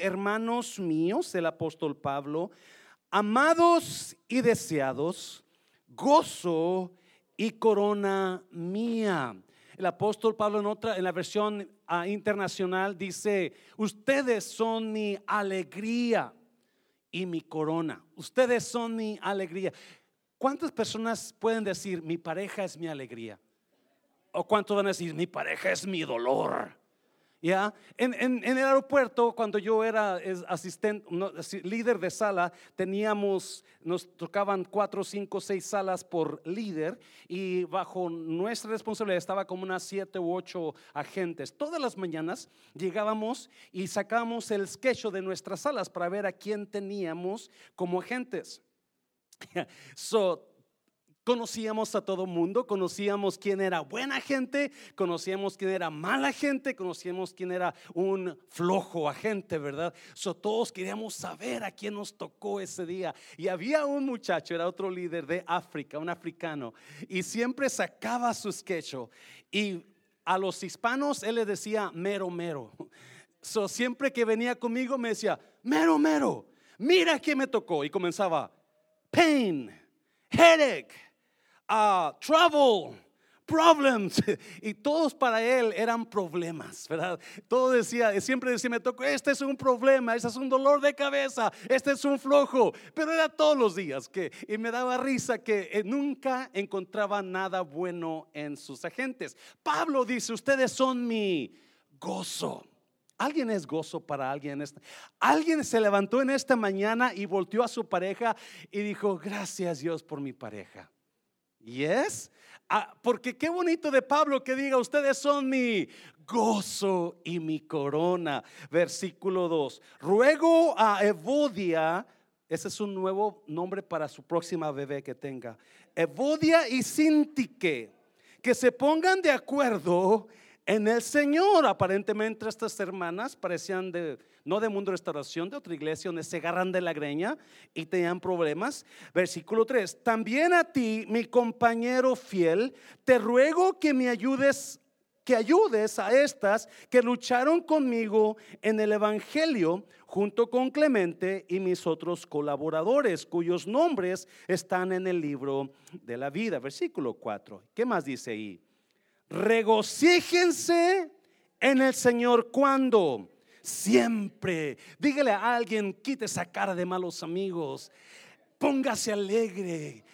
hermanos míos, el apóstol Pablo, amados y deseados, gozo y corona mía. El apóstol Pablo en otra, en la versión ah, internacional dice, ustedes son mi alegría y mi corona. Ustedes son mi alegría. ¿Cuántas personas pueden decir, mi pareja es mi alegría? ¿O cuántos van a decir, mi pareja es mi dolor? ¿Ya? En, en, el aeropuerto, cuando yo era asistente, líder de sala, teníamos, nos tocaban cuatro, cinco, seis salas por líder y bajo nuestra responsabilidad estaba como unas siete u ocho agentes. Todas las mañanas llegábamos y sacábamos el sketch de nuestras salas para ver a quién teníamos como agentes. So, Conocíamos a todo mundo, conocíamos quién era buena gente, conocíamos quién era mala gente, conocíamos quién era un flojo agente, ¿verdad? So, todos queríamos saber a quién nos tocó ese día. Y había un muchacho, era otro líder de África, un africano, y siempre sacaba su sketch. Y a los hispanos él le decía mero, mero. So, siempre que venía conmigo me decía, mero, mero, mira quién me tocó. Y comenzaba, pain, headache uh, trouble, problems. Y todos para él eran problemas, ¿verdad? Todo decía, siempre decía, me tocó, este es un problema, este es un dolor de cabeza, este es un flojo. Pero era todos los días que, y me daba risa que eh, nunca encontraba nada bueno en sus agentes. Pablo dice, ustedes son mi gozo. ¿Alguien es gozo para alguien? Alguien se levantó en esta mañana y volteó a su pareja y dijo, gracias Dios por mi pareja. Yes. Ah, porque qué bonito de Pablo que diga, ustedes son mi gozo y mi corona. Versículo 2. Ruego a Evodia, ese es un nuevo nombre para su próxima bebé que tenga. Evodia y Sintique, que se pongan de acuerdo en el Señor. Aparentemente estas hermanas parecían de, no de Mundo Restauración, de otra iglesia donde se agarran de la greña y tenían problemas. Versículo 3, también a ti, mi compañero fiel, te ruego que me ayudes que ayudes a estas que lucharon conmigo en el Evangelio junto con Clemente y mis otros colaboradores, cuyos nombres están en el libro de la vida. Versículo 4. ¿Qué más dice ahí? Regocíjense en el Señor cuando siempre. Dígale a alguien, quite esa cara de malos amigos. Póngase alegre.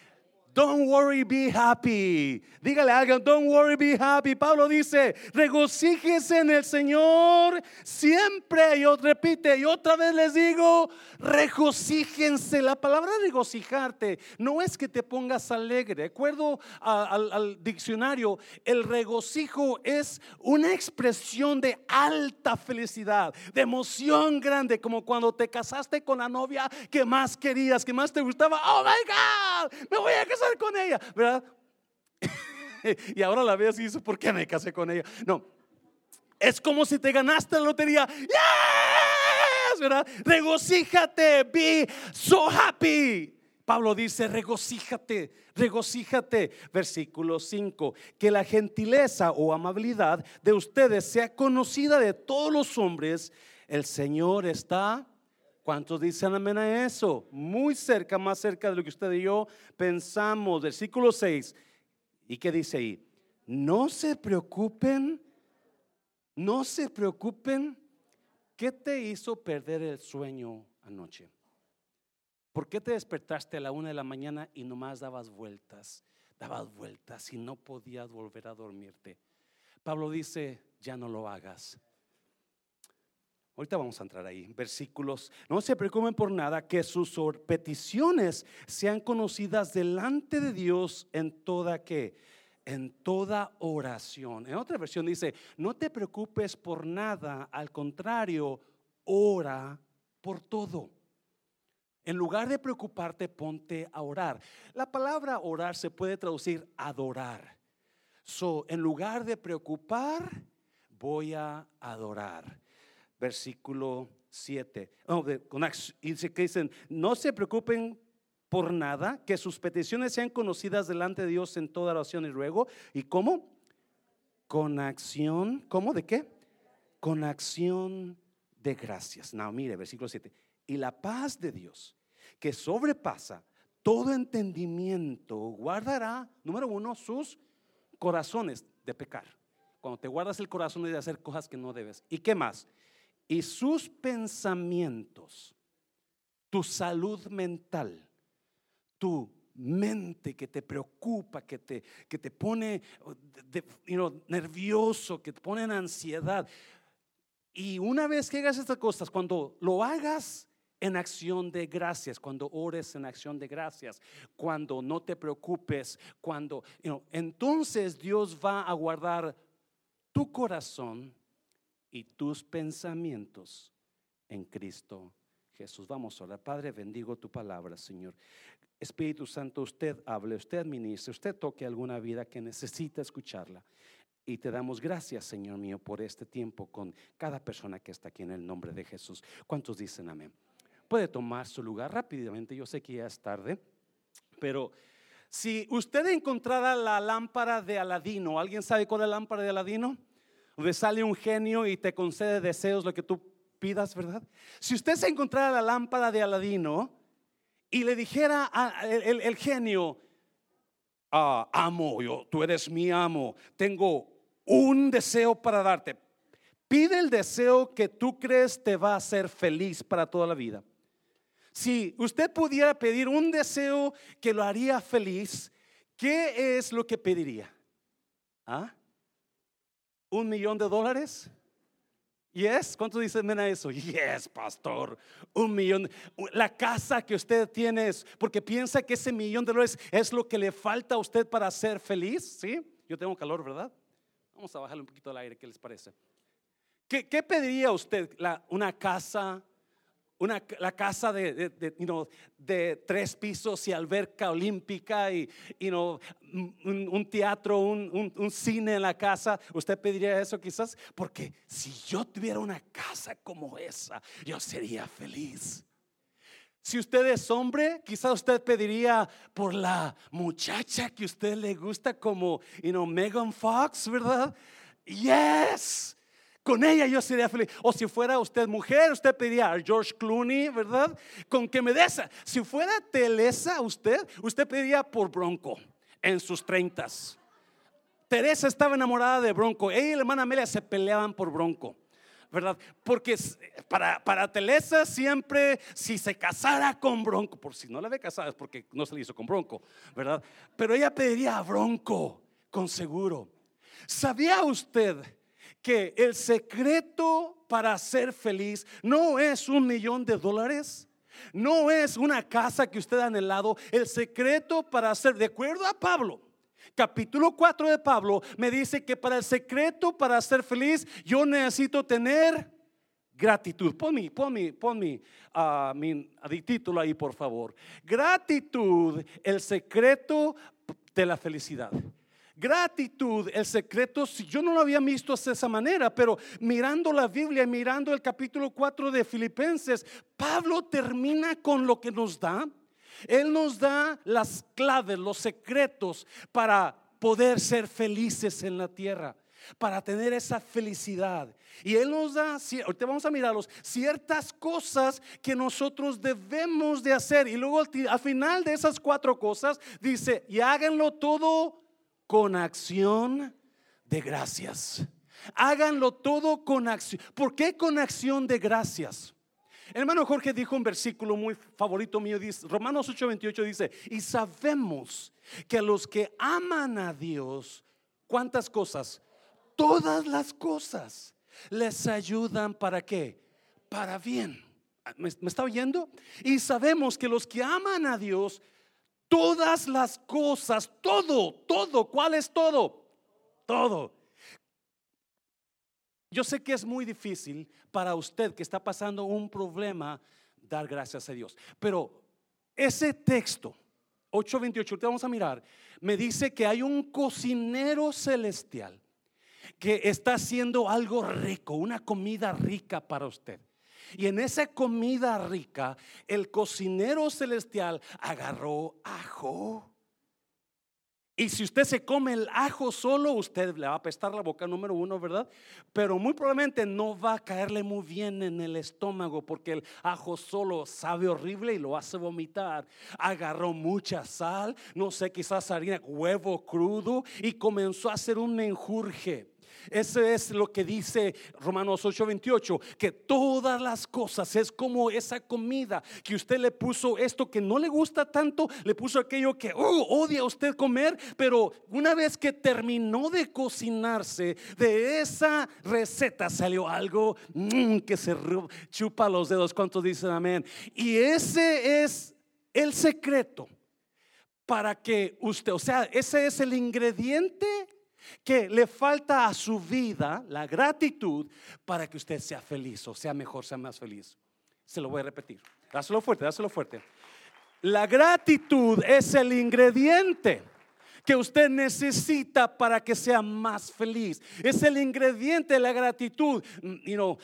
Don't worry, be happy. Dígale a alguien, don't worry, be happy. Pablo dice, regocíjese en el Señor siempre. Y repite, y otra vez les digo, regocíjense. La palabra regocijarte no es que te pongas alegre. De acuerdo al, al diccionario, el regocijo es una expresión de alta felicidad, de emoción grande, como cuando te casaste con la novia que más querías, que más te gustaba. Oh my God, me voy a casar con ella, ¿verdad? y ahora la ves y dice, ¿por qué me casé con ella? No, es como si te ganaste la lotería. Yes, ¿verdad? Regocíjate, be so happy. Pablo dice, regocíjate, regocíjate. Versículo 5, que la gentileza o amabilidad de ustedes sea conocida de todos los hombres. El Señor está ¿Cuántos dicen amén a eso? Muy cerca, más cerca de lo que usted y yo pensamos. Versículo 6. ¿Y qué dice ahí? No se preocupen, no se preocupen. ¿Qué te hizo perder el sueño anoche? ¿Por qué te despertaste a la una de la mañana y nomás dabas vueltas? Dabas vueltas y no podías volver a dormirte. Pablo dice, ya no lo hagas. Ahorita vamos a entrar ahí. Versículos. No se preocupen por nada, que sus peticiones sean conocidas delante de Dios en toda que en toda oración. En otra versión dice, no te preocupes por nada, al contrario, ora por todo. En lugar de preocuparte, ponte a orar. La palabra orar se puede traducir adorar. So, en lugar de preocupar, voy a adorar versículo 7. y dice que dicen, no se preocupen por nada, que sus peticiones sean conocidas delante de Dios en toda oración y ruego. ¿Y cómo? Con acción, ¿cómo? ¿De qué? Con acción de gracias. No, mire, versículo 7. Y la paz de Dios, que sobrepasa todo entendimiento, guardará, número uno, sus corazones de pecar. Cuando te guardas el corazón de hacer cosas que no debes. ¿Y qué más? Y sus pensamientos, tu salud mental, tu mente que te preocupa, que te, que te pone nervioso, que te pone en ansiedad. Y una vez que hagas estas cosas, cuando lo hagas en acción de gracias, cuando ores en acción de gracias, cuando no te preocupes, cuando, entonces Dios va a guardar tu corazón y tus pensamientos en Cristo Jesús. Vamos a orar. Padre, bendigo tu palabra, Señor. Espíritu Santo, usted hable, usted administre, usted toque alguna vida que necesita escucharla. Y te damos gracias, Señor mío, por este tiempo con cada persona que está aquí en el nombre de Jesús. ¿Cuántos dicen amén? Puede tomar su lugar rápidamente. Yo sé que ya es tarde, pero si usted encontrara la lámpara de Aladino, ¿alguien sabe cuál es la lámpara de Aladino? Donde sale un genio y te concede deseos, lo que tú pidas, ¿verdad? Si usted se encontrara la lámpara de Aladino, y le dijera el, genio, ah, amo, yo, tú eres mi amo, tengo un deseo para darte. Pide el deseo que tú crees te va a hacer feliz para toda la vida. Si usted pudiera pedir un deseo que lo haría feliz, ¿qué es lo que pediría? ¿Ah? ¿Un millón de dólares? Yes, ¿cuánto dicen a eso? Yes, pastor, un millón. La casa que usted tiene es porque piensa que ese millón de dólares es lo que le falta a usted para ser feliz. ¿Sí? Yo tengo calor, ¿verdad? Vamos a bajarle un poquito el aire, ¿qué les parece? ¿Qué, pediría usted? La, ¿Una casa? Una, la casa de, de, tres pisos y alberca olímpica y un, teatro, un, cine en la casa, ¿usted pediría eso quizás? Porque si yo tuviera una casa como esa, yo sería feliz. Si usted es hombre, quizás usted pediría por la muchacha que usted le gusta como, you Megan Fox, ¿verdad? Yes. Con ella yo sería feliz. O si fuera usted mujer, usted pediría a George Clooney, ¿verdad? Con que me desa. Si fuera Teresa usted, usted pediría por Bronco en sus treintas. Teresa estaba enamorada de Bronco. Ella y la hermana Amelia se peleaban por Bronco. ¿verdad? Porque para, para siempre, si se casara con Bronco, por si no la ve casada es porque no se le hizo con Bronco, ¿verdad? Pero ella pediría a Bronco, con seguro. ¿Sabía usted que el secreto para ser feliz no es un millón de dólares. No es una casa que usted ha anhelado. El secreto para ser, de acuerdo a Pablo, capítulo 4 de Pablo, me dice que para el secreto para ser feliz, yo necesito tener gratitud. Pon mi, pon mi, mi, mi título ahí, por favor. Gratitud, el secreto de la felicidad. Gratitud, el secreto, si yo no lo había visto de esa manera, pero mirando la Biblia, mirando el capítulo 4 de Filipenses, Pablo termina con lo que nos da. Él nos da las claves, los secretos para poder ser felices en la tierra para tener esa felicidad. Y Él nos da, ahorita vamos a mirarlos, ciertas cosas que nosotros debemos de hacer. Y luego al final de esas cuatro cosas dice, y háganlo todo con acción de gracias. Háganlo todo con acción. ¿Por qué con acción de gracias? hermano Jorge dijo un versículo muy favorito mío, dice, Romanos 8:28 dice, y sabemos que a los que aman a Dios, ¿cuántas cosas? Todas las cosas les ayudan para qué? Para bien. ¿Me, ¿Me, está oyendo? Y sabemos que los que aman a Dios, todas las cosas, todo, todo, ¿cuál es todo? Todo. Yo sé que es muy difícil para usted que está pasando un problema dar gracias a Dios, pero ese texto 8:28, te vamos a mirar, me dice que hay un cocinero celestial que está haciendo algo rico, una comida rica para usted. Y en esa comida rica, el cocinero celestial agarró ajo Y si usted se come el ajo solo, usted le va a apestar la boca número uno, ¿verdad? Pero muy probablemente no va a caerle muy bien en el estómago porque el ajo solo sabe horrible y lo hace vomitar. Agarró mucha sal, no sé, quizás harina, huevo crudo y comenzó a hacer un menjurje. Eso es lo que dice Romanos 8:28, que todas las cosas es como esa comida que usted le puso esto que no le gusta tanto, le puso aquello que oh, odia usted comer, pero una vez que terminó de cocinarse, de esa receta salió algo mm, que se chupa los dedos. ¿Cuántos dicen amén? Y ese es el secreto para que usted, o sea, ese es el ingrediente que le falta a su vida la gratitud para que usted sea feliz o sea mejor, sea más feliz. Se lo voy a repetir. Dáselo fuerte, dáselo fuerte. La gratitud es el ingrediente que usted necesita para que sea más feliz. Es el ingrediente de la gratitud. You know,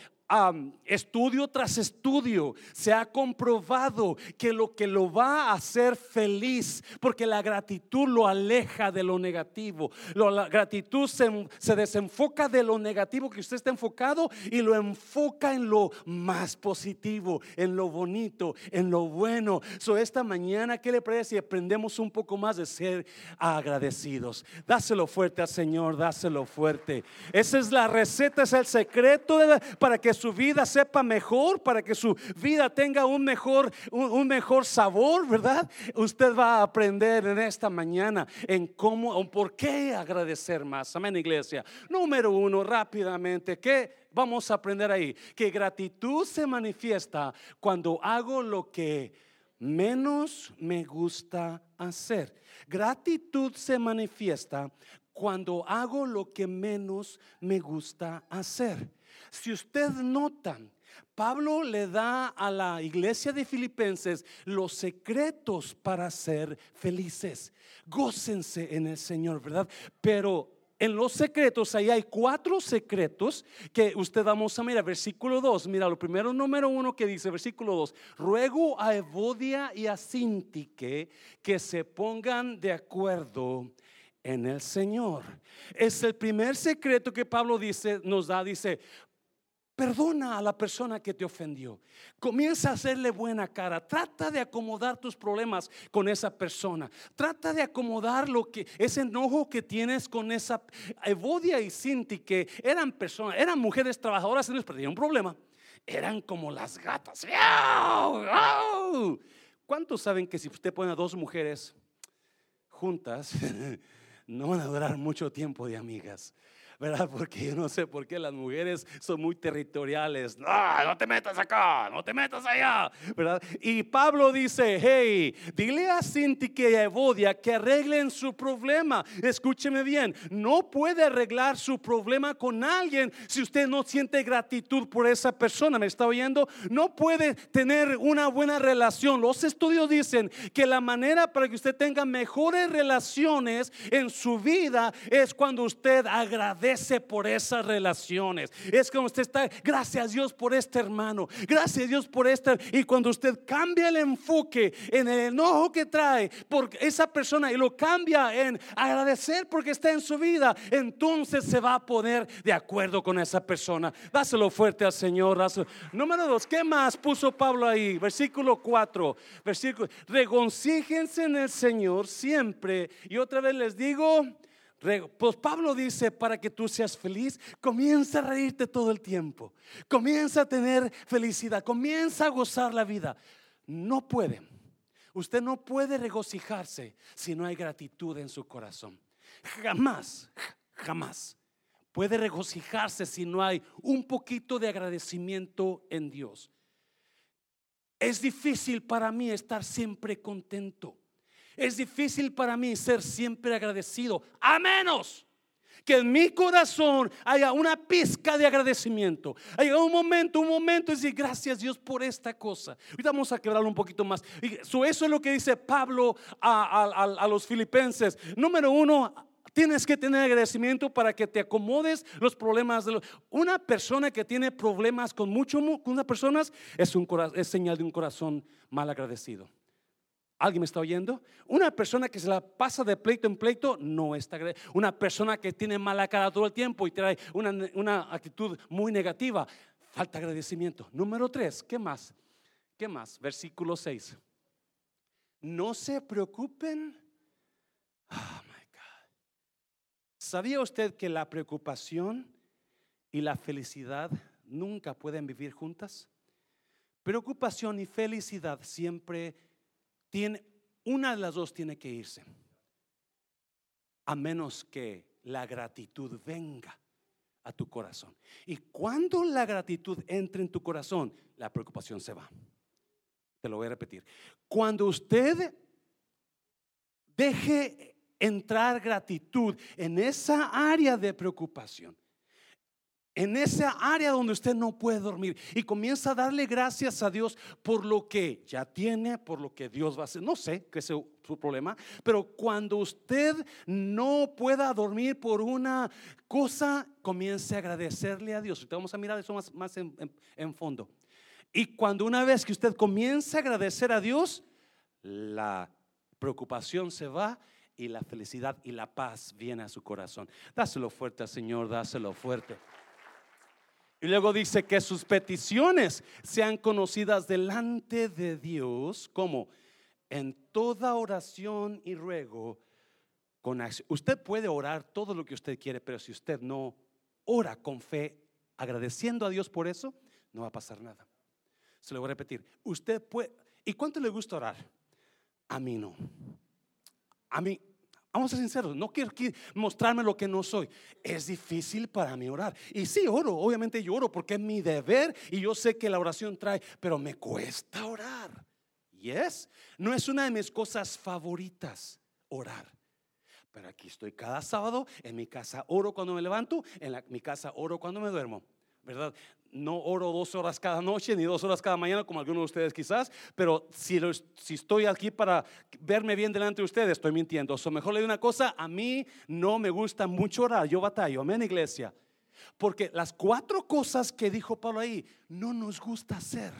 estudio tras estudio se ha comprobado que lo que lo va a hacer feliz, porque la gratitud lo aleja de lo negativo. La gratitud se, se desenfoca de lo negativo que usted está enfocado y lo enfoca en lo más positivo, en lo bonito, en lo bueno. So esta mañana, ¿qué le parece si aprendemos un poco más de ser agradecidos? Dáselo fuerte al Señor, dáselo fuerte. Esa es la receta, es el secreto para que su vida sepa mejor, para que su vida tenga un mejor, un, mejor sabor, ¿verdad? Usted va a aprender en esta mañana en cómo o por qué agradecer más. Amén, iglesia. Número uno, rápidamente, ¿qué vamos a aprender ahí? Que gratitud se manifiesta cuando hago lo que menos me gusta hacer. Gratitud se manifiesta cuando hago lo que menos me gusta hacer. Si usted nota, Pablo le da a la iglesia de Filipenses los secretos para ser felices. Gócense en el Señor, ¿verdad? Pero en los secretos, ahí hay cuatro secretos que usted vamos a mirar. Versículo 2, mira, lo primero, número uno que dice, versículo 2, ruego a Evodia y a Sintique que se pongan de acuerdo en el Señor. Es el primer secreto que Pablo dice, nos da, dice, Perdona a la persona que te ofendió. Comienza a hacerle buena cara. Trata de acomodar tus problemas con esa persona. Trata de acomodar lo que ese enojo que tienes con esa Evodia y Cinti que eran personas, eran mujeres trabajadoras y no tenían un problema. Eran como las gatas. ¿Cuántos saben que si usted pone a dos mujeres juntas no van a durar mucho tiempo de amigas? ¿Verdad? Porque yo no sé por qué las mujeres son muy territoriales. No, no te metas acá, no te metas allá, ¿verdad? Y Pablo dice, hey, dile a Cinti y a Evodia que arreglen su problema. Escúcheme bien, no puede arreglar su problema con alguien si usted no siente gratitud por esa persona. ¿Me está oyendo? No puede tener una buena relación. Los estudios dicen que la manera para que usted tenga mejores relaciones en su vida es cuando usted agradece por esas relaciones. Es como usted está, gracias Dios por este hermano, gracias Dios por este. Y cuando usted cambia el enfoque en el enojo que trae por esa persona y lo cambia en agradecer porque está en su vida, entonces se va a poner de acuerdo con esa persona. Dáselo fuerte al Señor. Número dos, ¿qué más puso Pablo ahí? Versículo 4, versículo, en el Señor siempre. Y otra vez les digo, pues Pablo dice, para que tú seas feliz, comienza a reírte todo el tiempo. Comienza a tener felicidad, comienza a gozar la vida. No puede. Usted no puede regocijarse si no hay gratitud en su corazón. Jamás, jamás puede regocijarse si no hay un poquito de agradecimiento en Dios. Es difícil para mí estar siempre contento. Es difícil para mí ser siempre agradecido, a menos que en mi corazón haya una pizca de agradecimiento. Haya un momento, un momento, y decir gracias Dios por esta cosa. Ahorita vamos a quebrarlo un poquito más. eso es lo que dice Pablo a, los filipenses. Número uno, Tienes que tener agradecimiento para que te acomodes los problemas de una persona que tiene problemas con mucho con una persona es un es señal de un corazón mal agradecido. ¿Alguien me está oyendo? Una persona que se la pasa de pleito en pleito no está. Una persona que tiene mala cara todo el tiempo y trae una, una actitud muy negativa, falta agradecimiento. Número tres, ¿qué más? ¿Qué más? Versículo 6. No se preocupen. Oh my God. ¿Sabía usted que la preocupación y la felicidad nunca pueden vivir juntas? Preocupación y felicidad siempre tiene, una de las dos tiene que irse. A menos que la gratitud venga a tu corazón. Y cuando la gratitud entre en tu corazón, la preocupación se va. Te lo voy a repetir. Cuando usted deje entrar gratitud en esa área de preocupación, en esa área donde usted no puede dormir y comienza a darle gracias a Dios por lo que ya tiene, por lo que Dios va a hacer. No sé qué es su, problema, pero cuando usted no pueda dormir por una cosa, comience a agradecerle a Dios. Te vamos a mirar eso más, en, en fondo. Y cuando una vez que usted comience a agradecer a Dios, la preocupación se va y la felicidad y la paz viene a su corazón. Dáselo fuerte al Señor, dáselo fuerte. Y luego dice que sus peticiones sean conocidas delante de Dios como en toda oración y ruego con acción. Usted puede orar todo lo que usted quiere, pero si usted no ora con fe, agradeciendo a Dios por eso, no va a pasar nada. Se lo voy a repetir. Usted puede. ¿Y cuánto le gusta orar? A mí no. A mí, Vamos a ser sinceros, no quiero mostrarme lo que no soy. Es difícil para mí orar. Y sí, oro, obviamente yo oro porque es mi deber y yo sé que la oración trae, pero me cuesta orar. Yes, no es una de mis cosas favoritas orar. Pero aquí estoy cada sábado, en mi casa oro cuando me levanto, en mi casa oro cuando me duermo. ¿verdad? No oro dos horas cada noche ni dos horas cada mañana como algunos de ustedes quizás, pero si, si estoy aquí para verme bien delante de ustedes, estoy mintiendo. O mejor le digo una cosa, a mí no me gusta mucho orar, yo batallo, amén iglesia. Porque las cuatro cosas que dijo Pablo ahí, no nos gusta hacer.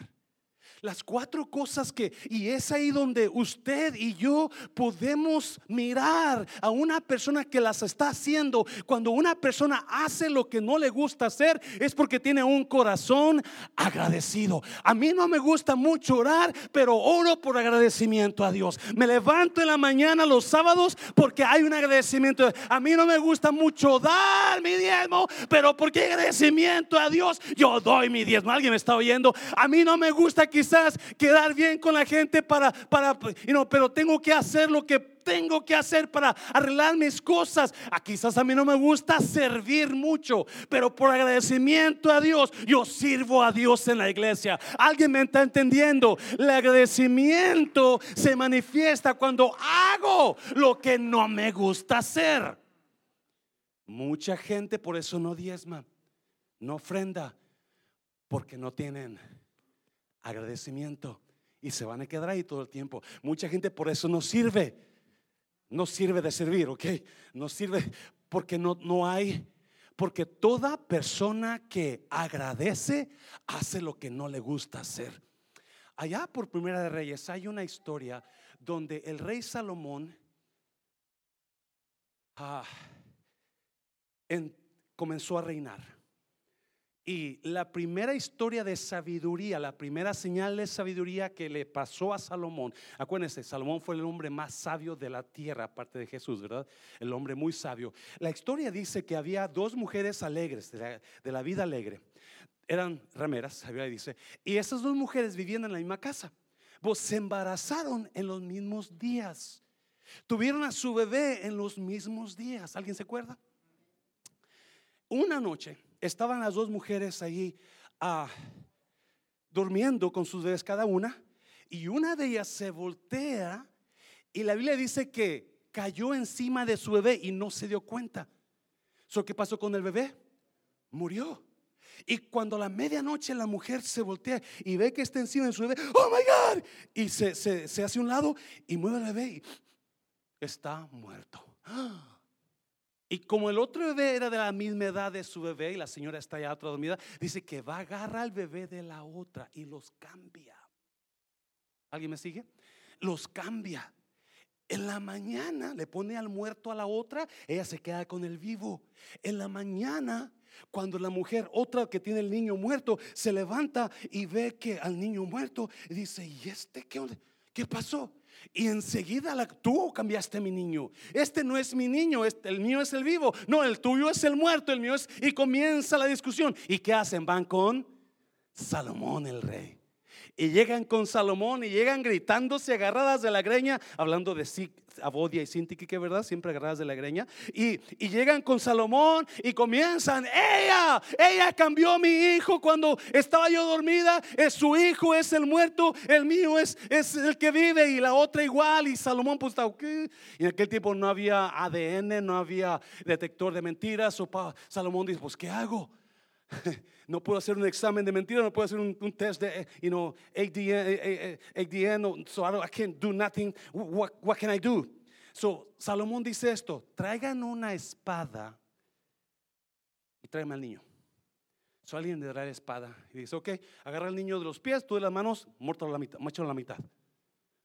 Las cuatro cosas que, y es ahí donde usted y yo podemos mirar a una persona que las está haciendo. Cuando una persona hace lo que no le gusta hacer, es porque tiene un corazón agradecido. A mí no me gusta mucho orar, pero oro por agradecimiento a Dios. Me levanto en la mañana los sábados porque hay un agradecimiento. A mí no me gusta mucho dar mi diezmo, pero porque agradecimiento a Dios, yo doy mi diezmo. ¿Alguien me está oyendo? A mí no me gusta quizás quedar bien con la gente para, para, you pero tengo que hacer lo que tengo que hacer para arreglar mis cosas. Ah, quizás a mí no me gusta servir mucho, pero por agradecimiento a Dios, yo sirvo a Dios en la iglesia. ¿Alguien me está entendiendo? El agradecimiento se manifiesta cuando hago lo que no me gusta hacer. Mucha gente por eso no diezma, no ofrenda, porque no tienen agradecimiento. Y se van a quedar ahí todo el tiempo. Mucha gente por eso no sirve. No sirve de servir, ¿ok? No sirve porque no, no hay. Porque toda persona que agradece hace lo que no le gusta hacer. Allá por Primera de Reyes hay una historia donde el rey Salomón ah, comenzó a reinar. Y la primera historia de sabiduría, la primera señal de sabiduría que le pasó a Salomón, acuérdense, Salomón fue el hombre más sabio de la tierra, aparte de Jesús, ¿verdad? El hombre muy sabio. La historia dice que había dos mujeres alegres, de la, vida alegre. Eran rameras, dice, y esas dos mujeres vivían en la misma casa. Pues se embarazaron en los mismos días. Tuvieron a su bebé en los mismos días. ¿Alguien se acuerda? Una noche estaban las dos mujeres ahí ah, durmiendo con sus bebés cada una y una de ellas se voltea y la Biblia dice que cayó encima de su bebé y no se dio cuenta. ¿Qué pasó con el bebé? Murió. Y cuando a la medianoche la mujer se voltea y ve que está encima de su bebé, oh my God, y se, se hace un lado y mueve al bebé y está muerto. ¡Ah! Y como el otro bebé era de la misma edad de su bebé y la señora está ya otra dormida, dice que va a agarrar al bebé de la otra y los cambia. ¿Alguien me sigue? los cambia. En la mañana le pone al muerto a la otra, ella se queda con el vivo. En la mañana, cuando la mujer, otra que tiene el niño muerto, se levanta y ve que al niño muerto dice, ¿y este qué, qué pasó? Y enseguida tú cambiaste mi niño. Este no es mi niño, este, el mío es el vivo. No, el tuyo es el muerto, el mío es... Y comienza la discusión. ¿Y qué hacen? Van con Salomón el rey. Y llegan con Salomón y llegan gritándose agarradas de la greña, hablando de sí, Abodia y Sintique, que verdad, siempre agarradas de la greña. Y, y, llegan con Salomón y comienzan, ella, ella cambió a mi hijo cuando estaba yo dormida, es su hijo es el muerto, el mío es, es el que vive y la otra igual. Y Salomón pues ¿qué? Y en aquel tiempo no había ADN, no había detector de mentiras. O Salomón dice, pues ¿qué hago? no puedo hacer un examen de mentira, no puedo hacer un, test de, you know, ADN, ADN so I, can't do nothing. What, can I do? So, Salomón dice esto, traigan una espada y tráigame al niño. So, alguien le dará la espada y dice, ok, agarra al niño de los pies, tú de las manos, muerto a la mitad, a la mitad.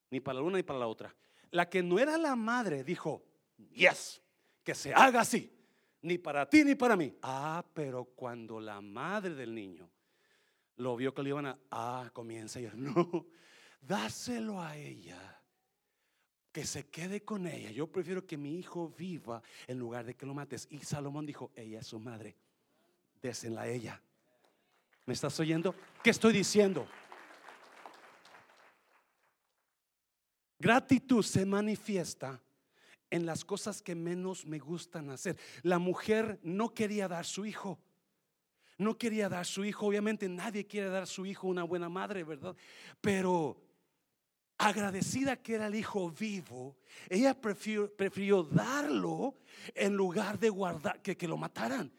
Ni para la una ni para la otra. La que no era la madre dijo, yes, que se haga así ni para ti ni para mí. Ah, pero cuando la madre del niño lo vio que le iban a, ah, comienza a ir, no, dáselo a ella. Que se quede con ella. Yo prefiero que mi hijo viva en lugar de que lo mates. Y Salomón dijo, ella es su madre. Désenla a ella. ¿Me estás oyendo? ¿Qué estoy diciendo? Gratitud se manifiesta en las cosas que menos me gustan hacer. La mujer no quería dar su hijo. No quería dar su hijo. Obviamente nadie quiere dar su hijo una buena madre, ¿verdad? Pero agradecida que era el hijo vivo, ella prefirió, darlo en lugar de guardar, que, que lo mataran.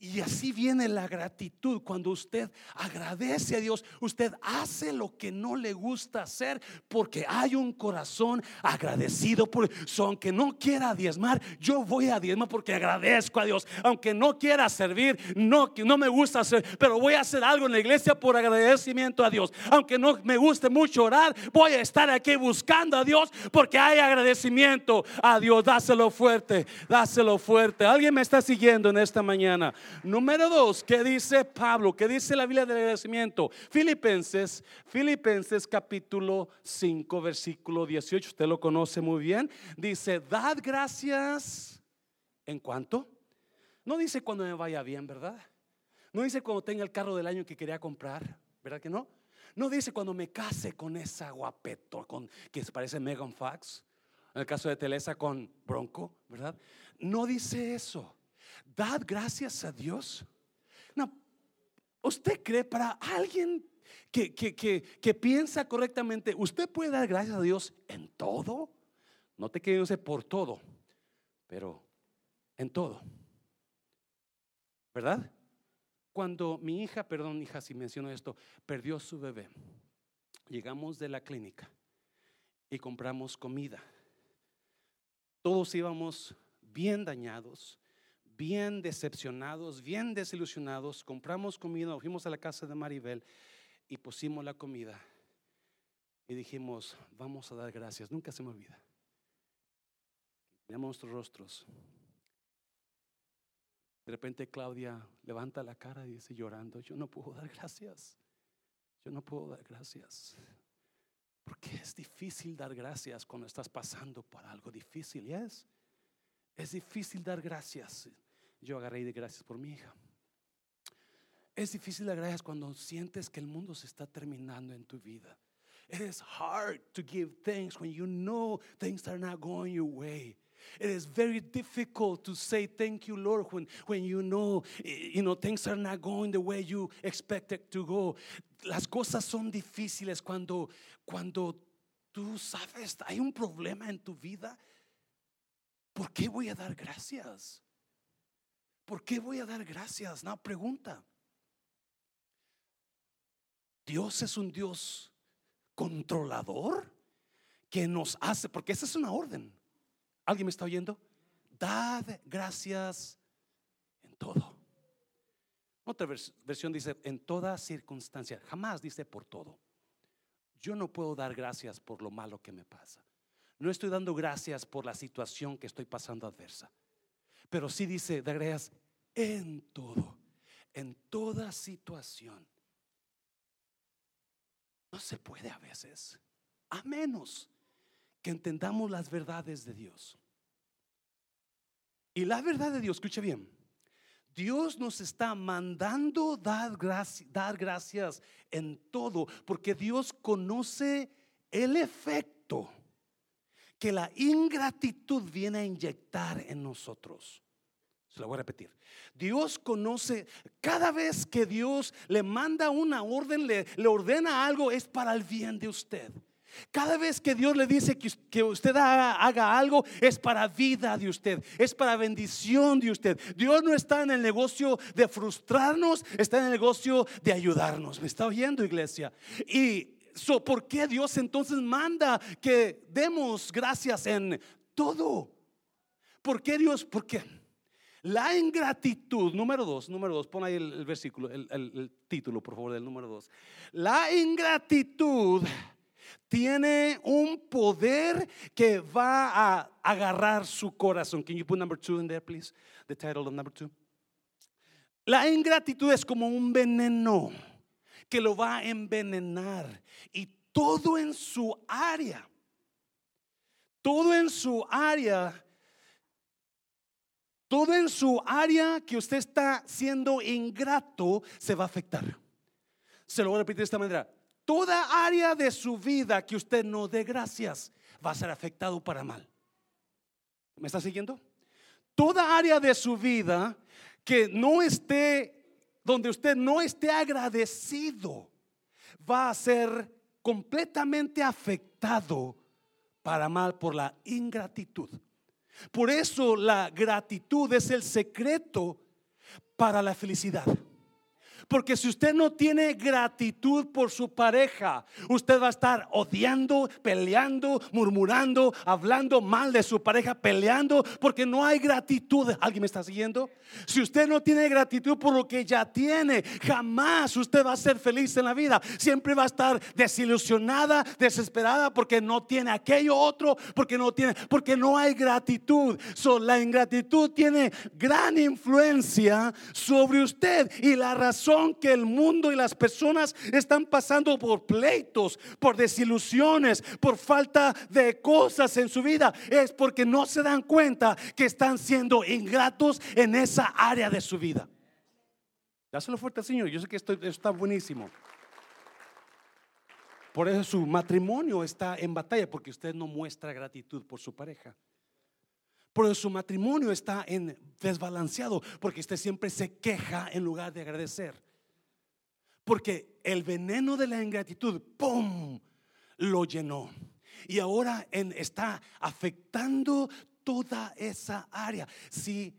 Y así viene la gratitud. Cuando usted agradece a Dios, usted hace lo que no le gusta hacer porque hay un corazón agradecido por. Aunque no quiera diezmar, yo voy a diezmar porque agradezco a Dios. Aunque no quiera servir, no, no me gusta hacer, pero voy a hacer algo en la iglesia por agradecimiento a Dios. Aunque no me guste mucho orar, voy a estar aquí buscando a Dios porque hay agradecimiento a Dios. Dáselo fuerte, dáselo fuerte. ¿Alguien me está siguiendo en esta mañana? Número dos, ¿qué dice Pablo? ¿Qué dice la Biblia del agradecimiento? Filipenses, Filipenses capítulo 5, versículo 18, usted lo conoce muy bien. Dice, dad gracias en cuanto. No dice cuando me vaya bien, ¿verdad? No dice cuando tenga el carro del año que quería comprar, ¿verdad que no? No dice cuando me case con esa guapeto con, que parece Megan Fox. En el caso de Telesa con Bronco, ¿verdad? No dice eso. Dad gracias a Dios. No, ¿usted cree para alguien que, que, piensa correctamente, usted puede dar gracias a Dios en todo? No te quedes por todo, pero en todo. ¿Verdad? Cuando mi hija, perdón hija si menciono esto, perdió su bebé, llegamos de la clínica y compramos comida. Todos íbamos bien dañados, bien decepcionados, bien desilusionados, compramos comida, fuimos a la casa de Maribel y pusimos la comida y dijimos, vamos a dar gracias, nunca se me olvida. Miramos nuestros rostros. De repente Claudia levanta la cara y dice llorando, yo no puedo dar gracias, yo no puedo dar gracias. Porque es difícil dar gracias cuando estás pasando por algo difícil, es. Es difícil dar gracias. Yo agarré de gracias por mi hija. Es difícil dar gracias cuando sientes que el mundo se está terminando en tu vida. It is hard to give thanks when you know things are not going your way. It is very difficult to say thank you, Lord, when, when you know, you know things are not going the way you expected to go. Las cosas son difíciles cuando, cuando tú sabes, hay un problema en tu vida. ¿Por qué voy a dar gracias? ¿Por qué voy a dar gracias? No, pregunta. Dios es un Dios controlador que nos hace, porque esa es una orden. ¿Alguien me está oyendo? Dad gracias en todo. Otra versión dice en toda circunstancia, jamás dice por todo. yo no puedo dar gracias por lo malo que me pasa. No estoy dando gracias por la situación que estoy pasando adversa. Pero sí dice, de gracias en todo, en toda situación. No se puede a veces, a menos que entendamos las verdades de Dios. Y la verdad de Dios, escuche bien, Dios nos está mandando dar, dar gracias en todo, porque Dios conoce el efecto que la ingratitud viene a inyectar en nosotros. Se lo voy a repetir. Dios conoce, cada vez que Dios le manda una orden, le, ordena algo, es para el bien de usted. Cada vez que Dios le dice que, usted haga, algo, es para vida de usted, es para bendición de usted. Dios no está en el negocio de frustrarnos, está en el negocio de ayudarnos. ¿Me está oyendo, iglesia? Y ¿por qué Dios entonces manda que demos gracias en todo? ¿Por qué Dios? Porque la ingratitud, número dos, número dos, pon ahí el, versículo, el, el, título, por favor, del número dos. La ingratitud tiene un poder que va a agarrar su corazón. Can you put number two in there, please? The title of number two. La ingratitud es como un veneno que lo va a envenenar y todo en su área, todo en su área, todo en su área que usted está siendo ingrato se va a afectar. Se lo voy a repetir de esta manera. Toda área de su vida que usted no dé gracias va a ser afectado para mal. ¿Me está siguiendo? Toda área de su vida que no esté, donde usted no esté agradecido, va a ser completamente afectado para mal por la ingratitud. Por eso la gratitud es el secreto para la felicidad. Porque si usted no tiene gratitud por su pareja, usted va a estar odiando, peleando, murmurando, hablando mal de su pareja, peleando, porque no hay gratitud. ¿Alguien me está siguiendo? Si usted no tiene gratitud por lo que ya tiene, jamás usted va a ser feliz en la vida. Siempre va a estar desilusionada, desesperada, porque no tiene aquello otro, porque no tiene, porque no hay gratitud. la ingratitud tiene gran influencia sobre usted y la razón que el mundo y las personas están pasando por pleitos, por desilusiones, por falta de cosas en su vida, es porque no se dan cuenta que están siendo ingratos en esa área de su vida. Dáselo fuerte Señor. Yo sé que esto está buenísimo. Por eso su matrimonio está en batalla, porque usted no muestra gratitud por su pareja. Por eso su matrimonio está en desbalanceado, porque usted siempre se queja en lugar de agradecer. Porque el veneno de la ingratitud, ¡pum!, lo llenó. Y ahora está afectando toda esa área. Si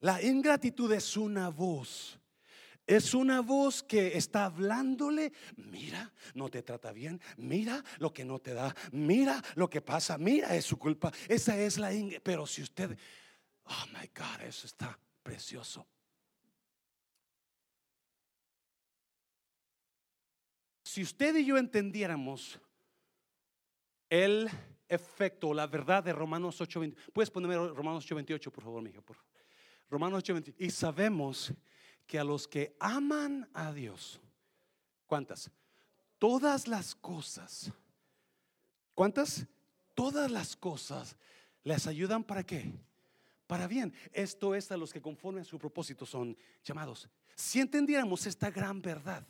la ingratitud es una voz, es una voz que está hablándole, mira, no te trata bien, mira lo que no te da, mira lo que pasa, mira, es su culpa. Esa es la Pero si usted, oh my God, eso está precioso. Si usted y yo entendiéramos el efecto, la verdad de Romanos 8:28, puedes ponerme Romanos 8:28, por favor, mi hija, por. Romanos 8:28. Y sabemos que a los que aman a Dios, ¿cuántas? Todas las cosas, ¿cuántas? Todas las cosas les ayudan para qué? Para bien. Esto es a los que conforme a su propósito son llamados. Si entendiéramos esta gran verdad,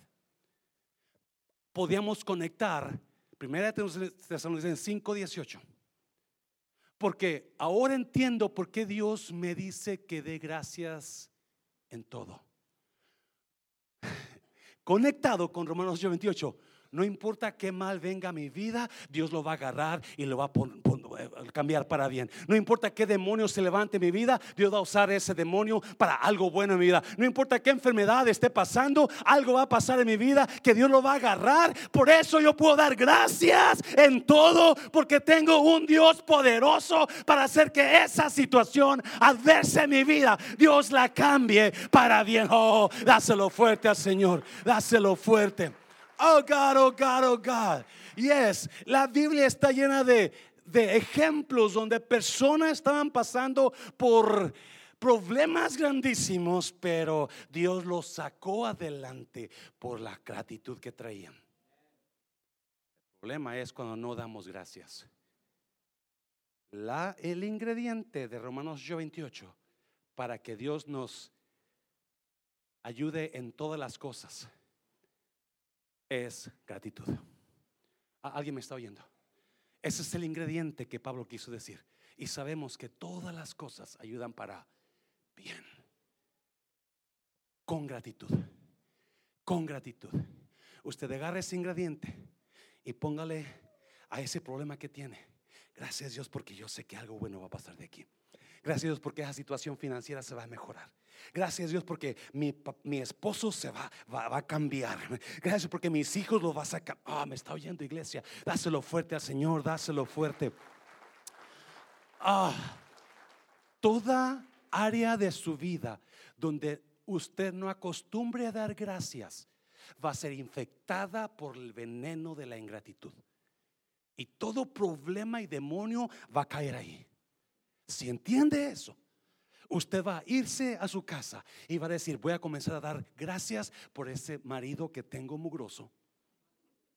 podíamos conectar. Primera Tesalonicenses 5, 18. Porque ahora entiendo por qué Dios me dice que dé gracias en todo. Conectado con Romanos 8, 28. No importa qué mal venga a mi vida, Dios lo va a agarrar y lo va a eh, cambiar para bien. No importa qué demonio se levante en mi vida, Dios va a usar ese demonio para algo bueno en mi vida. No importa qué enfermedad esté pasando, algo va a pasar en mi vida que Dios lo va a agarrar. Por eso yo puedo dar gracias en todo, porque tengo un Dios poderoso para hacer que esa situación adversa en mi vida, Dios la cambie para bien. Oh, dáselo fuerte al Señor, dáselo fuerte. Oh God, oh God, oh God. Yes, la Biblia está llena de, de ejemplos donde personas estaban pasando por problemas grandísimos, pero Dios los sacó adelante por la gratitud que traían. El problema es cuando no damos gracias. La, el ingrediente de Romanos 28 para que Dios nos ayude en todas las cosas es gratitud. ¿Alguien me está oyendo? Ese es el ingrediente que Pablo quiso decir. Y sabemos que todas las cosas ayudan para bien. Con gratitud. Con gratitud. Usted agarre ese ingrediente y póngale a ese problema que tiene. Gracias Dios porque yo sé que algo bueno va a pasar de aquí. Gracias Dios porque esa situación financiera se va a mejorar. Gracias Dios porque mi, mi esposo se va, va, a cambiar. Gracias porque mis hijos lo va a sacar. Ah, me está oyendo iglesia. Dáselo fuerte al Señor, dáselo fuerte. Ah, toda área de su vida donde usted no acostumbre a dar gracias va a ser infectada por el veneno de la ingratitud. Y todo problema y demonio va a caer ahí. Si entiende eso, usted va a irse a su casa y va a decir, voy a comenzar a dar gracias por ese marido que tengo mugroso.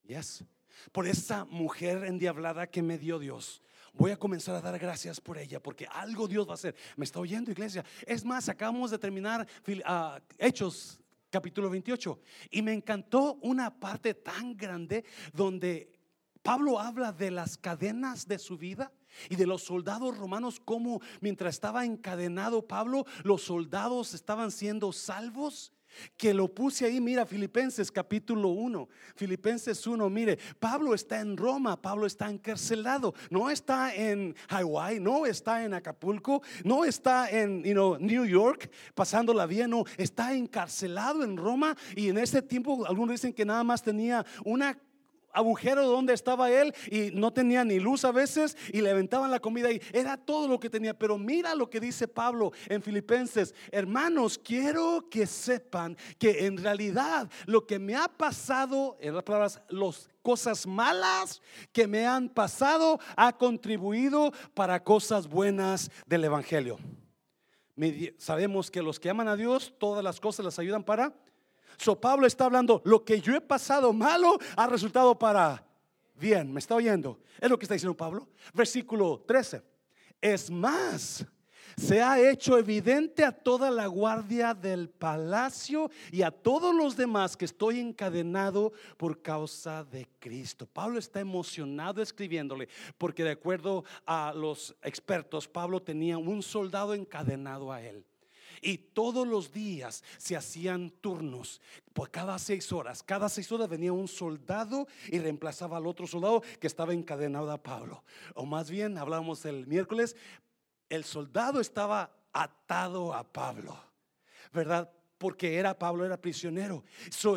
Yes. Por esa mujer endiablada que me dio Dios. Voy a comenzar a dar gracias por ella porque algo Dios va a hacer. ¿Me está oyendo, iglesia? Es más, acabamos de terminar uh, Hechos capítulo 28 y me encantó una parte tan grande donde Pablo habla de las cadenas de su vida y de los soldados romanos, como mientras estaba encadenado Pablo, los soldados estaban siendo salvos. Que lo puse ahí, mira, Filipenses capítulo 1, Filipenses 1, mire, Pablo está en Roma, Pablo está encarcelado, no está en Hawái, no está en Acapulco, no está en New York pasándola bien, no, está encarcelado en Roma y en ese tiempo algunos dicen que nada más tenía una agujero donde estaba él y no tenía ni luz a veces y le aventaban la comida y era todo lo que tenía. Pero mira lo que dice Pablo en Filipenses, hermanos, quiero que sepan que en realidad lo que me ha pasado, en las palabras, las cosas malas que me han pasado ha contribuido para cosas buenas del Evangelio. Sabemos que los que aman a Dios, todas las cosas las ayudan para So Pablo está hablando, lo que yo he pasado malo ha resultado para bien. ¿Me está oyendo? Es lo que está diciendo Pablo. Versículo 13. Es más, se ha hecho evidente a toda la guardia del palacio y a todos los demás que estoy encadenado por causa de Cristo. Pablo está emocionado escribiéndole porque de acuerdo a los expertos, Pablo tenía un soldado encadenado a él. Y todos los días se hacían turnos. Por cada seis horas, cada seis horas venía un soldado y reemplazaba al otro soldado que estaba encadenado a Pablo. O más bien, hablábamos el miércoles, el soldado estaba atado a Pablo, ¿verdad? porque era Pablo era prisionero.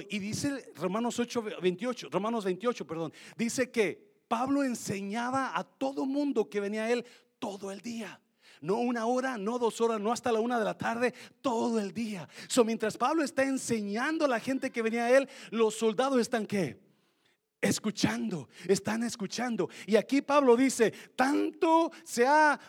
y dice Romanos 8 28, Romanos 28, perdón, dice que Pablo enseñaba a todo mundo que venía a él todo el día no una hora, no dos horas, no hasta la una de la tarde, todo el día. So, mientras Pablo está enseñando a la gente que venía a él, los soldados están qué? Escuchando, están escuchando. Y aquí Pablo dice, tanto se ha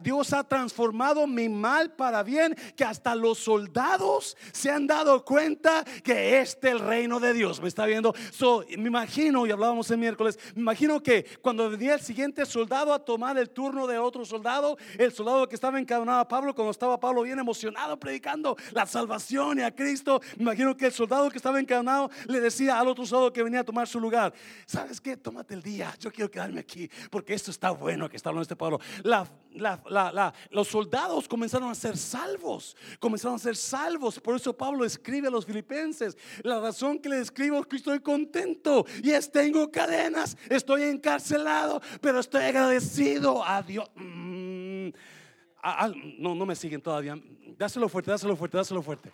Dios ha transformado mi mal para bien, que hasta los soldados se han dado cuenta que este es el reino de Dios. ¿Me está viendo? So, me imagino, y hablábamos el miércoles, me imagino que cuando venía el siguiente soldado a tomar el turno de otro soldado, el soldado que estaba encadenado a Pablo, cuando estaba Pablo bien emocionado predicando la salvación y a Cristo, me imagino que el soldado que estaba encadenado le decía al otro soldado que venía a tomar su lugar, ¿sabes qué? Tómate el día, yo quiero quedarme aquí, porque esto está bueno que está hablando este Pablo. Los soldados comenzaron a ser salvos, comenzaron a ser salvos. Por eso Pablo escribe a los filipenses, la razón que le escribo es que estoy contento y es tengo cadenas, estoy encarcelado, pero estoy agradecido a Dios. Mm, no, no me siguen todavía. Dáselo fuerte, dáselo fuerte, dáselo fuerte.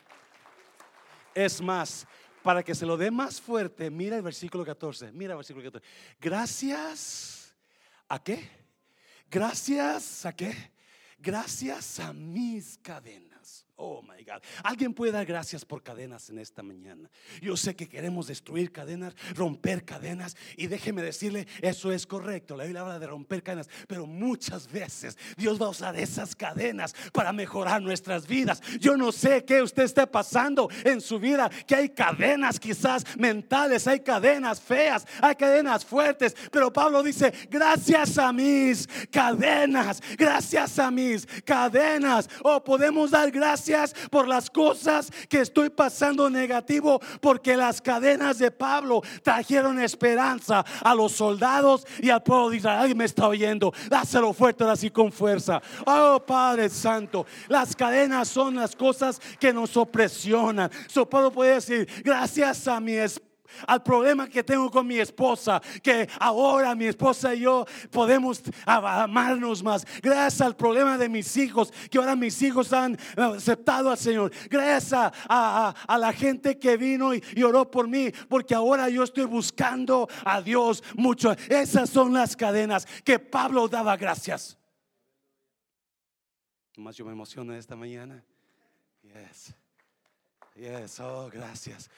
Es más, para que se lo dé más fuerte, mira el versículo 14. Mira el versículo 14. Gracias a qué? Gracias a qué? Gracias a mis cadenas. Oh my God. Alguien puede dar gracias por cadenas en esta mañana. Yo sé que queremos destruir cadenas, romper cadenas. Y déjeme decirle, eso es correcto. La Biblia habla de romper cadenas. Pero muchas veces Dios va a usar esas cadenas para mejorar nuestras vidas. Yo no sé qué usted esté pasando en su vida. Que hay cadenas quizás mentales, hay cadenas feas, hay cadenas fuertes. Pero Pablo dice, gracias a mis cadenas, gracias a mis cadenas. O oh, podemos dar gracias por las cosas que estoy pasando negativo, porque las cadenas de Pablo trajeron esperanza a los soldados y al pueblo de Israel. Alguien me está oyendo, dáselo fuerte así con fuerza. Oh Padre Santo, las cadenas son las cosas que nos opresionan. So Pablo puede decir, gracias a mi espíritu al problema que tengo con mi esposa, que ahora mi esposa y yo podemos amarnos más. Gracias al problema de mis hijos, que ahora mis hijos han aceptado al Señor. Gracias a, la gente que vino y, y, oró por mí, porque ahora yo estoy buscando a Dios mucho. Esas son las cadenas que Pablo daba gracias. Más yo me emociono esta mañana. Yes. Yes, oh, gracias.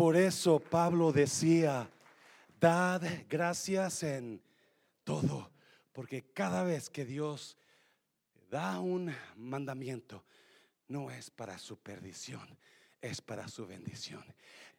Por eso Pablo decía, dad gracias en todo, porque cada vez que Dios da un mandamiento, no es para su perdición, es para su bendición.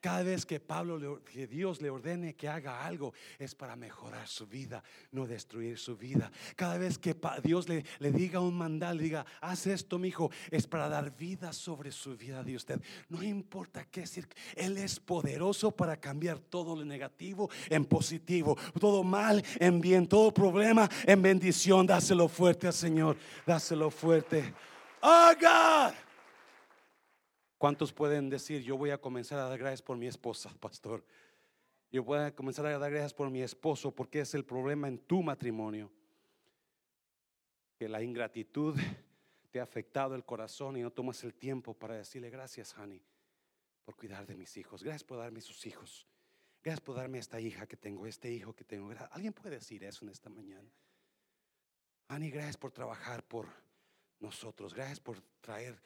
Cada vez que Pablo, que Dios le ordene que haga algo, es para mejorar su vida, no destruir su vida. Cada vez que Dios le, le diga un mandal, diga, haz esto, mi hijo, es para dar vida sobre su vida de usted. No importa qué decir, Él es poderoso para cambiar todo lo negativo en positivo, todo mal en bien, todo problema en bendición. Dáselo fuerte al Señor, dáselo fuerte. Oh God. ¿Cuántos pueden decir, yo voy a comenzar a dar gracias por mi esposa, pastor? Yo voy a comenzar a dar gracias por mi esposo porque es el problema en tu matrimonio. Que la ingratitud te ha afectado el corazón y no tomas el tiempo para decirle gracias, Honey, por cuidar de mis hijos. Gracias por darme sus hijos. Gracias por darme esta hija que tengo, este hijo que tengo. ¿Alguien puede decir eso en esta mañana? Honey, gracias por trabajar por nosotros. Gracias por traer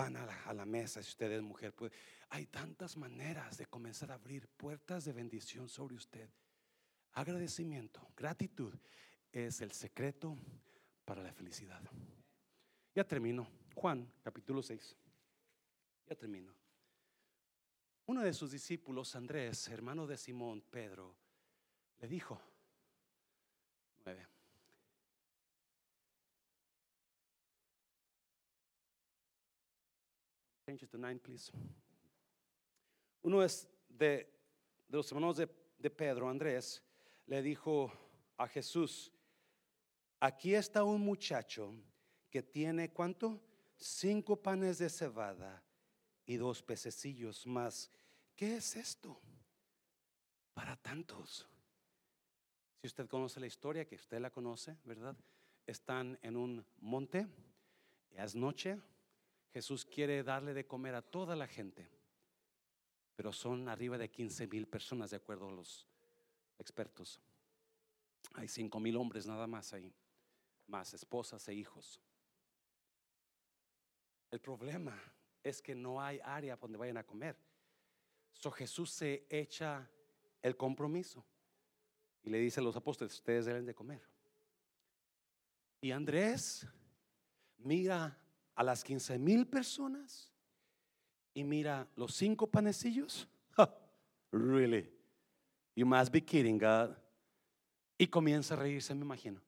pan a la, mesa, si usted es mujer. Pues, hay tantas maneras de comenzar a abrir puertas de bendición sobre usted. Agradecimiento, gratitud es el secreto para la felicidad. Ya termino. Juan, capítulo 6. Ya termino. Uno de sus discípulos, Andrés, hermano de Simón, Pedro, le dijo, nueve. Uno es de, los hermanos de, de Pedro, Andrés, le dijo a Jesús, aquí está un muchacho que tiene cuánto? Cinco panes de cebada y dos pececillos más. ¿Qué es esto? Para tantos. Si usted conoce la historia, que usted la conoce, ¿verdad? Están en un monte, es noche, Jesús quiere darle de comer a toda la gente, pero son arriba de 15 mil personas de acuerdo a los expertos. Hay 5 mil hombres nada más ahí, más esposas e hijos. El problema es que no hay área donde vayan a comer. So Jesús se echa el compromiso y le dice a los apóstoles, ustedes deben de comer. Y Andrés mira a las 15 mil personas y mira los cinco panecillos. really? You must be kidding, God. Y comienza a reírse, me imagino.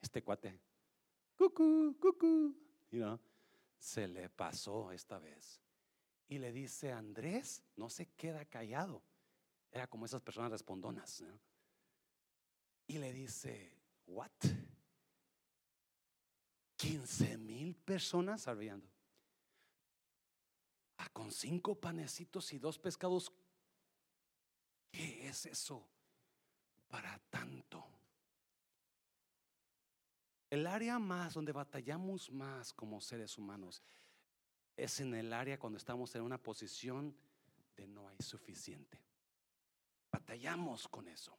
Este cuate, cucú, cucú, you know, se le pasó esta vez. Y le dice, Andrés, no se queda callado. Era como esas personas respondonas. Y le dice, what? 15 mil personas arriando. Ah, con cinco panecitos y dos pescados. ¿Qué es eso para tanto? El área más donde batallamos más como seres humanos es en el área cuando estamos en una posición de no hay suficiente. Batallamos con eso.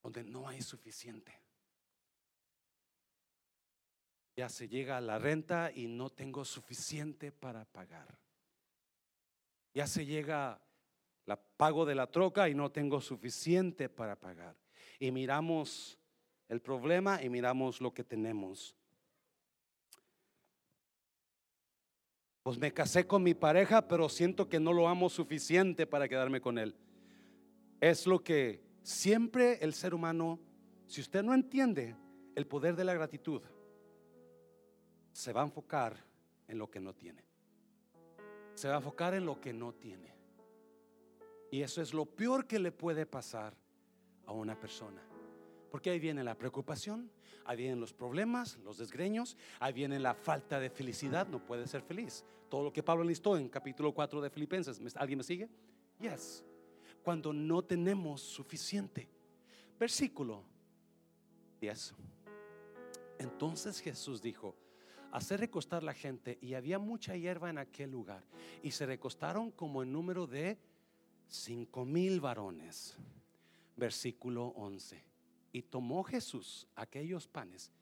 Donde no hay suficiente. Ya se llega a la renta y no tengo suficiente para pagar. Ya se llega la pago de la troca y no tengo suficiente para pagar. Y miramos el problema y miramos lo que tenemos. Pues me casé con mi pareja, pero siento que no lo amo suficiente para quedarme con él. Es lo que siempre el ser humano, si usted no entiende el poder de la gratitud, se va a enfocar en lo que no tiene. Se va a enfocar en lo que no tiene. Y eso es lo peor que le puede pasar a una persona. Porque ahí viene la preocupación, ahí vienen los problemas, los desgreños, ahí viene la falta de felicidad, no puede ser feliz. Todo lo que Pablo listó en capítulo 4 de Filipenses, ¿alguien me sigue? Yes. Cuando no tenemos suficiente. Versículo 10. Entonces Jesús dijo, hacer recostar la gente y había mucha hierba en aquel lugar y se recostaron como en número de cinco mil varones. Versículo 11. Y tomó Jesús aquellos panes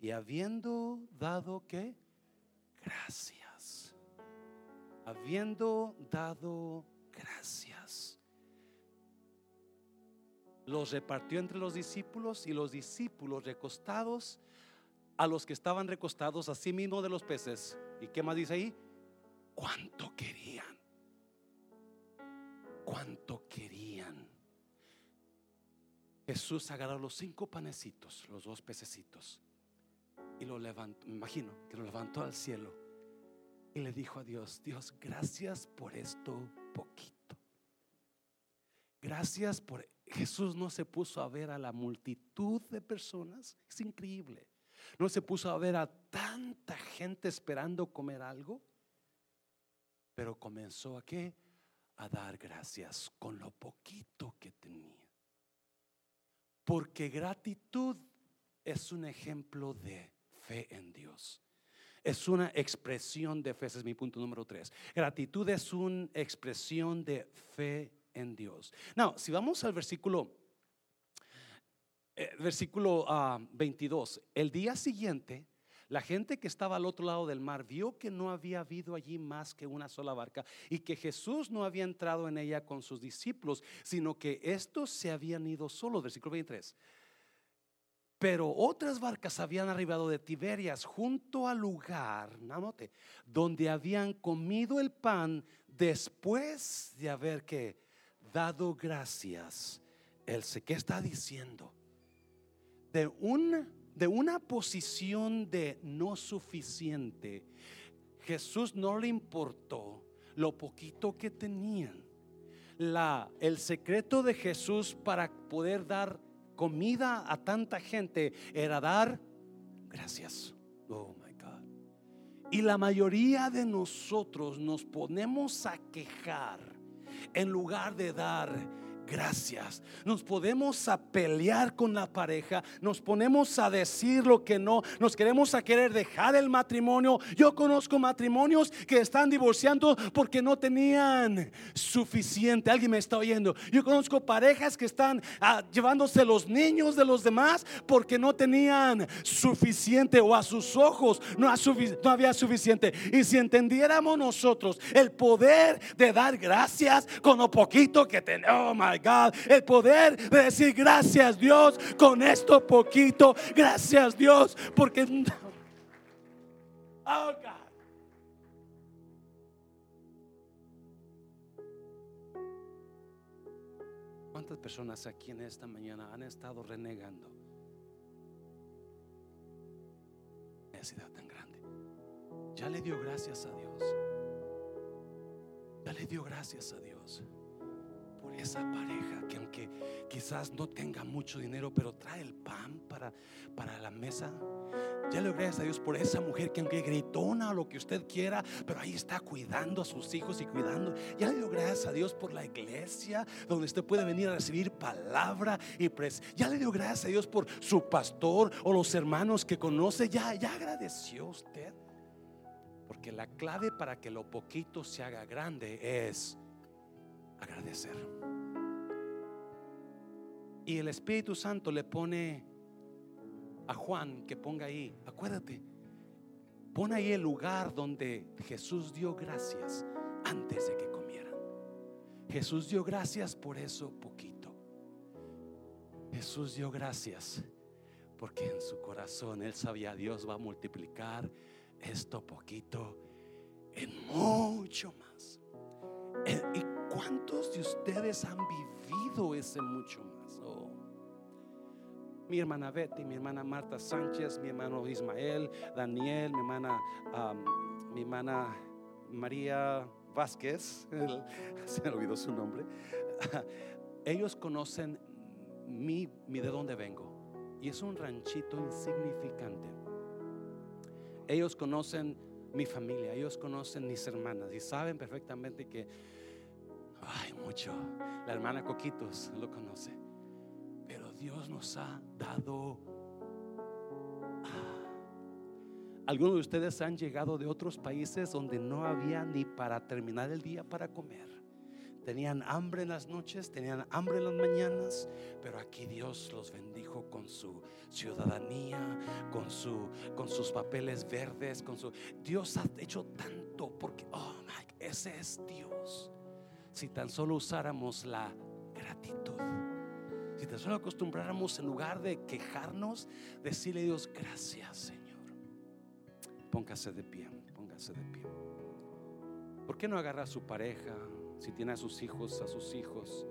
y habiendo dado que gracias, habiendo dado gracias, los repartió entre los discípulos y los discípulos recostados a los que estaban recostados, así mismo de los peces. ¿Y qué más dice ahí? ¿Cuánto querían? ¿Cuánto querían? Jesús agarró los cinco panecitos, los dos pececitos, y lo levantó, me imagino que lo levantó al cielo y le dijo a Dios, Dios, gracias por esto poquito. Gracias por... Jesús no se puso a ver a la multitud de personas, es increíble. No se puso a ver a tanta gente esperando comer algo, pero comenzó a qué? A dar gracias con lo poquito que tenía. Porque gratitud es un ejemplo de fe en Dios. Es una expresión de fe, ese es mi punto número tres. Gratitud es una expresión de fe en Dios. Now, si vamos al versículo eh, versículo 22. Ah, El día siguiente, la gente que estaba al otro lado del mar vio que no había habido allí más que una sola barca y que Jesús no había entrado en ella con sus discípulos, sino que estos se habían ido solos. Versículo 23. Pero otras barcas habían arribado de Tiberias junto al lugar, donde habían comido el pan después de haber que dado gracias. El ¿qué está diciendo? De una, de una posición de no suficiente, Jesús no le importó lo poquito que tenían. La, el secreto de Jesús para poder dar comida a tanta gente era dar gracias. Oh my God. Y la mayoría de nosotros nos ponemos a quejar en lugar de dar gracias. Nos podemos a pelear con la pareja, nos ponemos a decir lo que no, nos queremos a querer dejar el matrimonio. Yo conozco matrimonios que están divorciando porque no tenían suficiente. Alguien me está oyendo. Yo conozco parejas que están ah, llevándose los niños de los demás porque no tenían suficiente o a sus ojos no, no había suficiente. Y si entendiéramos nosotros el poder de dar gracias con lo poquito que tenemos, oh el poder de decir gracias Dios con esto poquito. Gracias Dios porque... Oh God. ¿Cuántas personas aquí en esta mañana han estado renegando? Necesidad tan grande. Ya le dio gracias a Dios. Ya le dio gracias a Dios esa pareja que aunque quizás no tenga mucho dinero, pero trae el pan para, para la mesa. Ya le gracias a Dios por esa mujer que aunque gritona o lo que usted quiera, pero ahí está cuidando a sus hijos y cuidando. Ya le gracias a Dios por la iglesia donde usted puede venir a recibir palabra y pres. Ya le dio gracias a Dios por su pastor o los hermanos que conoce. Ya, ya agradeció usted. Porque la clave para que lo poquito se haga grande es agradecer. Y el Espíritu Santo le pone a Juan que ponga ahí, acuérdate, Pon ahí el lugar donde Jesús dio gracias antes de que comieran. Jesús dio gracias por eso poquito. Jesús dio gracias porque en su corazón él sabía Dios va a multiplicar esto poquito en mucho más. Eh, ¿Y cuántos de ustedes han vivido ese mucho más? Oh. Mi hermana Betty, mi hermana Marta Sánchez, mi hermano Ismael, Daniel, mi hermana, mi hermana María Vázquez, se me olvidó su nombre. Ellos conocen mi, mi de dónde vengo y es un ranchito insignificante. Ellos conocen mi familia, ellos conocen mis hermanas y saben perfectamente que hay mucho. La hermana Coquitos lo conoce. Pero Dios nos ha dado... Ah, algunos de ustedes han llegado de otros países donde no había ni para terminar el día para comer. Tenían hambre en las noches, tenían hambre en las mañanas, pero aquí Dios los bendijo con su ciudadanía, con, su, con sus papeles verdes, con su... Dios ha hecho tanto porque, oh, ese es Dios. Si tan solo usáramos la gratitud, si tan solo acostumbráramos en lugar de quejarnos, decirle a Dios, gracias Señor. Póngase de pie, póngase de pie. ¿Por qué no agarra a su pareja? si tiene a sus hijos, a sus hijos,